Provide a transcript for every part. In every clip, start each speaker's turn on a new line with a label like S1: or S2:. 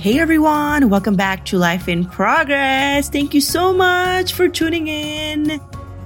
S1: Hey everyone, welcome back to Life in Progress. Thank you so much for tuning in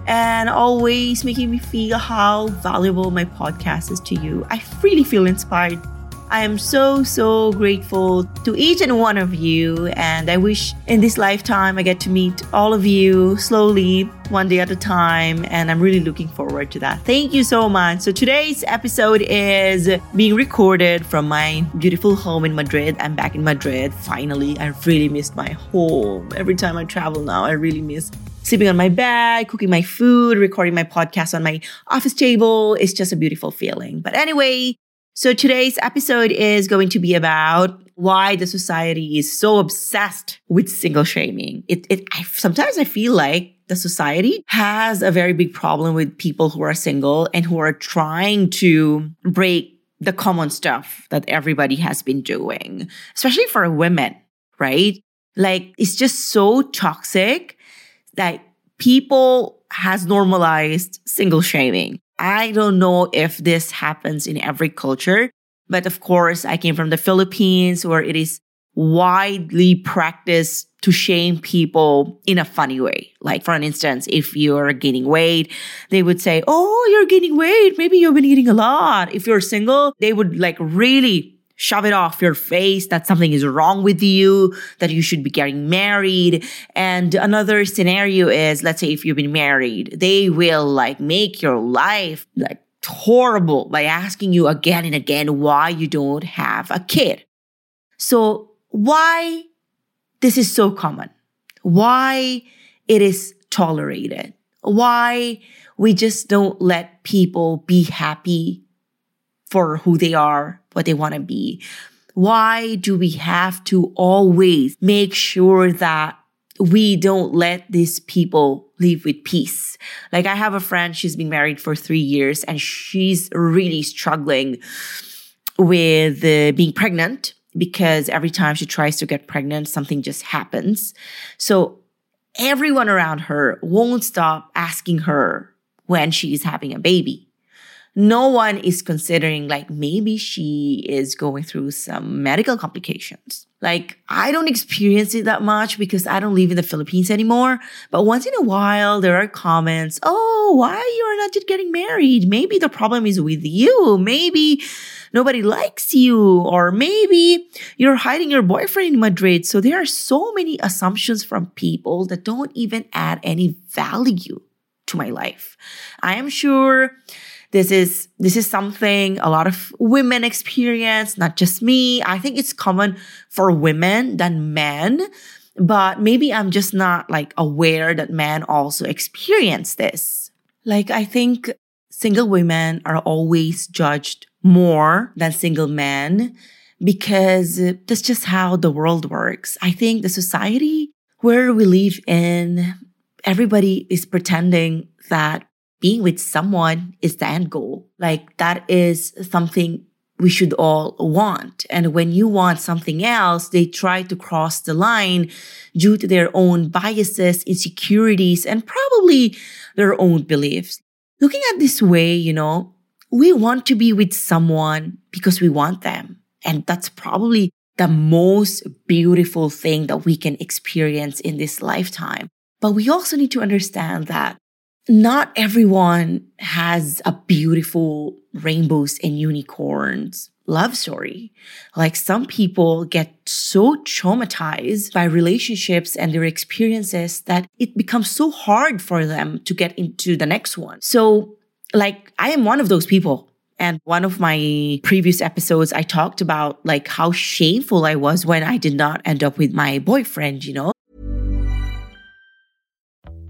S1: and always making me feel how valuable my podcast is to you. I really feel inspired. I am so, so grateful to each and one of you. And I wish in this lifetime I get to meet all of you slowly, one day at a time. And I'm really looking forward to that. Thank you so much. So today's episode is being recorded from my beautiful home in Madrid. I'm back in Madrid. Finally, I really missed my home. Every time I travel now, I really miss sleeping on my bed, cooking my food, recording my podcast on my office table. It's just a beautiful feeling. But anyway, so today's episode is going to be about why the society is so obsessed with single shaming. It, it, I, sometimes I feel like the society has a very big problem with people who are single and who are trying to break the common stuff that everybody has been doing, especially for women, right? Like it's just so toxic that people has normalized single shaming. I don't know if this happens in every culture, but of course, I came from the Philippines where it is widely practiced to shame people in a funny way. Like, for an instance, if you're gaining weight, they would say, Oh, you're gaining weight. Maybe you've been eating a lot. If you're single, they would like really shove it off your face that something is wrong with you, that you should be getting married. And another scenario is, let's say if you've been married, they will like make your life like horrible by asking you again and again why you don't have a kid. So why this is so common? Why it is tolerated? Why we just don't let people be happy for who they are, what they want to be? Why do we have to always make sure that we don't let these people live with peace? Like I have a friend, she's been married for three years and she's really struggling with uh, being pregnant because every time she tries to get pregnant, something just happens. So everyone around her won't stop asking her when she's having a baby no one is considering like maybe she is going through some medical complications. Like I don't experience it that much because I don't live in the Philippines anymore. But once in a while, there are comments, oh, why you're not just getting married? Maybe the problem is with you. Maybe nobody likes you. Or maybe you're hiding your boyfriend in Madrid. So there are so many assumptions from people that don't even add any value to my life. I am sure this is this is something a lot of women experience, not just me. I think it's common for women than men, but maybe I'm just not like aware that men also experience this. Like I think single women are always judged more than single men because that's just how the world works. I think the society where we live in, everybody is pretending that being with someone is the end goal. Like that is something we should all want. And when you want something else, they try to cross the line due to their own biases, insecurities, and probably their own beliefs. Looking at this way, you know, we want to be with someone because we want them. And that's probably the most beautiful thing that we can experience in this lifetime. But we also need to understand that not everyone has a beautiful rainbows and unicorns love story. Like some people get so traumatized by relationships and their experiences that it becomes so hard for them to get into the next one. So like I am one of those people. And one of my previous episodes, I talked about like how shameful I was when I did not end up with my boyfriend, you know?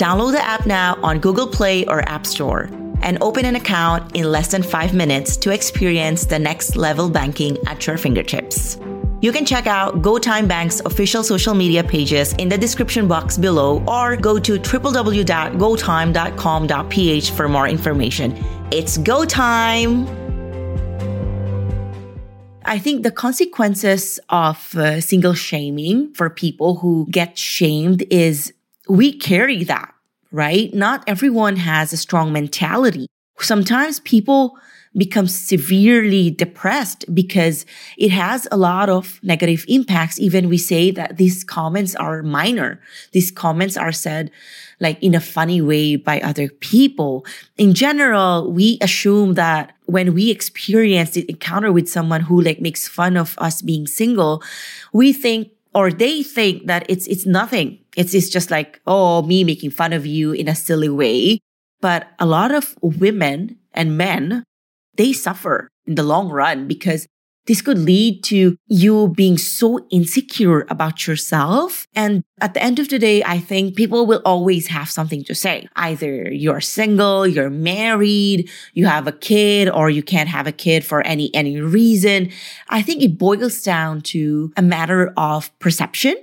S1: Download the app now on Google Play or App Store and open an account in less than five minutes to experience the next level banking at your fingertips. You can check out GoTyme Bank's official social media pages in the description box below or go to www.gotyme.com.ph for more information. It's go time! I think the consequences of uh, single shaming for people who get shamed is we carry that, right? Not everyone has a strong mentality. Sometimes people become severely depressed because it has a lot of negative impacts. Even we say that these comments are minor. These comments are said like in a funny way by other people. In general, we assume that when we experience the encounter with someone who like makes fun of us being single, we think or they think that it's it's nothing. It's it's just like, oh, me making fun of you in a silly way. But a lot of women and men, they suffer in the long run because this could lead to you being so insecure about yourself. And at the end of the day, I think people will always have something to say. Either you're single, you're married, you have a kid, or you can't have a kid for any, any reason. I think it boils down to a matter of perception,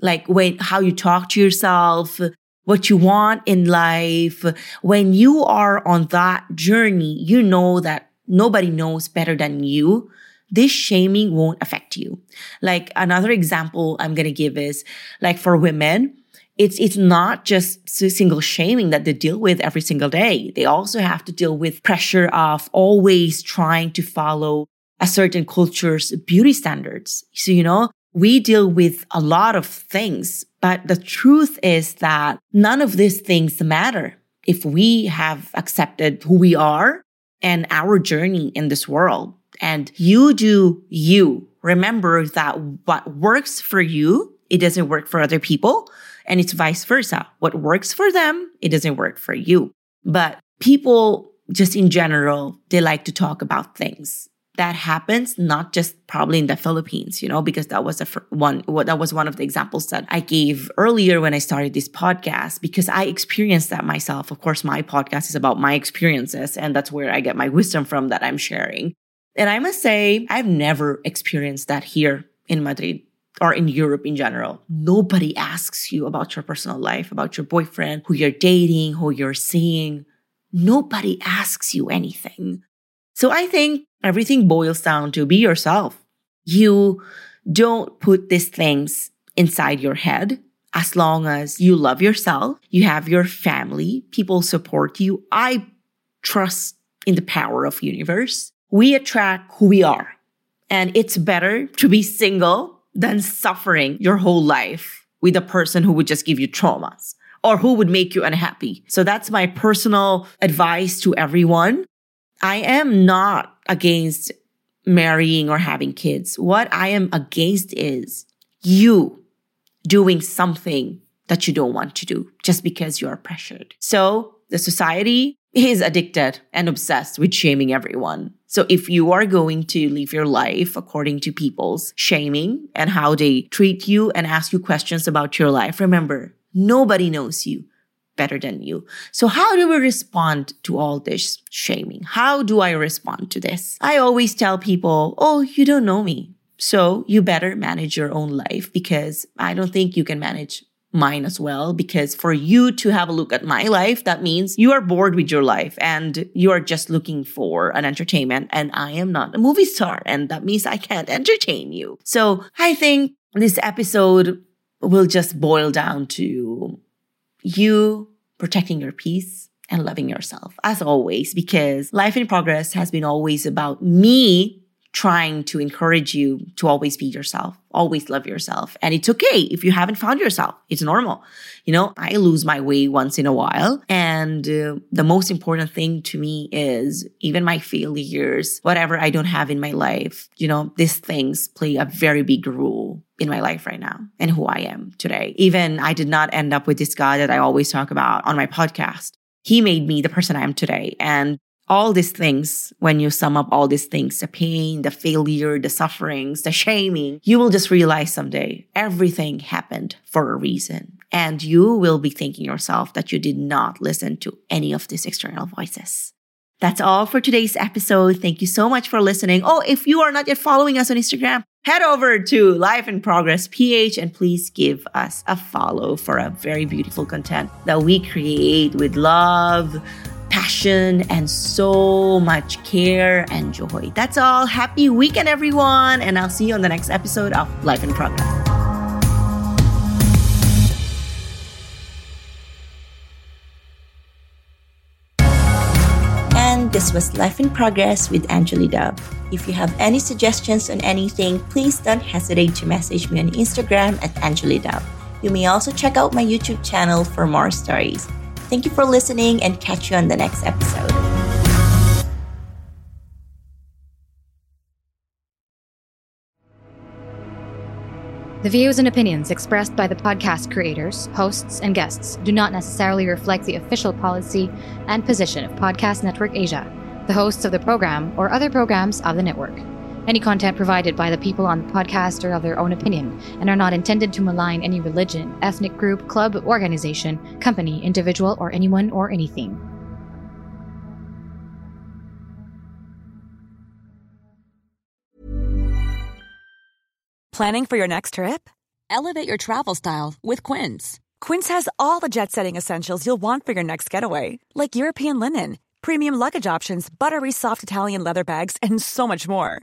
S1: like when, how you talk to yourself, what you want in life. When you are on that journey, you know that nobody knows better than you this shaming won't affect you. Like another example I'm going to give is like for women, it's it's not just single shaming that they deal with every single day. They also have to deal with pressure of always trying to follow a certain culture's beauty standards. So you know, we deal with a lot of things, but the truth is that none of these things matter if we have accepted who we are and our journey in this world and you do you. Remember that what works for you, it doesn't work for other people. And it's vice versa. What works for them, it doesn't work for you. But people just in general, they like to talk about things that happens not just probably in the Philippines, you know, because that was a one that was one of the examples that I gave earlier when I started this podcast because I experienced that myself. Of course, my podcast is about my experiences and that's where I get my wisdom from that I'm sharing. And I must say, I've never experienced that here in Madrid or in Europe in general. Nobody asks you about your personal life, about your boyfriend, who you're dating, who you're seeing. Nobody asks you anything. So I think everything boils down to be yourself. You don't put these things inside your head as long as you love yourself, you have your family, people support you. I trust in the power of universe we attract who we are. And it's better to be single than suffering your whole life with a person who would just give you traumas or who would make you unhappy. So that's my personal advice to everyone. I am not against marrying or having kids. What I am against is you doing something that you don't want to do just because you are pressured. So the society is addicted and obsessed with shaming everyone. So if you are going to live your life according to people's shaming and how they treat you and ask you questions about your life, remember, nobody knows you better than you. So how do we respond to all this shaming? How do I respond to this? I always tell people, oh, you don't know me. So you better manage your own life because I don't think you can manage mine as well. Because for you to have a look at my life, that means you are bored with your life and you are just looking for an entertainment. And I am not a movie star. And that means I can't entertain you. So I think this episode will just boil down to you protecting your peace and loving yourself as always, because life in progress has been always about me trying to encourage you to always be yourself, always love yourself. And it's okay if you haven't found yourself. It's normal. You know, I lose my way once in a while. And uh, the most important thing to me is even my failures, whatever I don't have in my life, you know, these things play a very big role in my life right now and who I am today. Even I did not end up with this guy that I always talk about on my podcast. He made me the person I am today. And all these things, when you sum up all these things, the pain, the failure, the sufferings, the shaming, you will just realize someday everything happened for a reason. And you will be thinking yourself that you did not listen to any of these external voices. That's all for today's episode. Thank you so much for listening. Oh, if you are not yet following us on Instagram, head over to Life in Progress PH and please give us a follow for a very beautiful content that we create with love, passion, and so much care and joy. That's all. Happy weekend, everyone. And I'll see you on the next episode of Life in Progress. And this was Life in Progress with Angeli Dove. If you have any suggestions on anything, please don't hesitate to message me on Instagram at Angeli Dove. You may also check out my YouTube channel for more stories. Thank you for listening and catch you on the next episode.
S2: The views and opinions expressed by the podcast creators, hosts, and guests do not necessarily reflect the official policy and position of Podcast Network Asia, the hosts of the program, or other programs of the network. Any content provided by the people on the podcast are of their own opinion and are not intended to malign any religion, ethnic group, club, organization, company, individual, or anyone or anything.
S3: Planning for your next trip? Elevate your travel style with Quince. Quince has all the jet setting essentials you'll want for your next getaway, like European linen, premium luggage options, buttery soft Italian leather bags, and so much more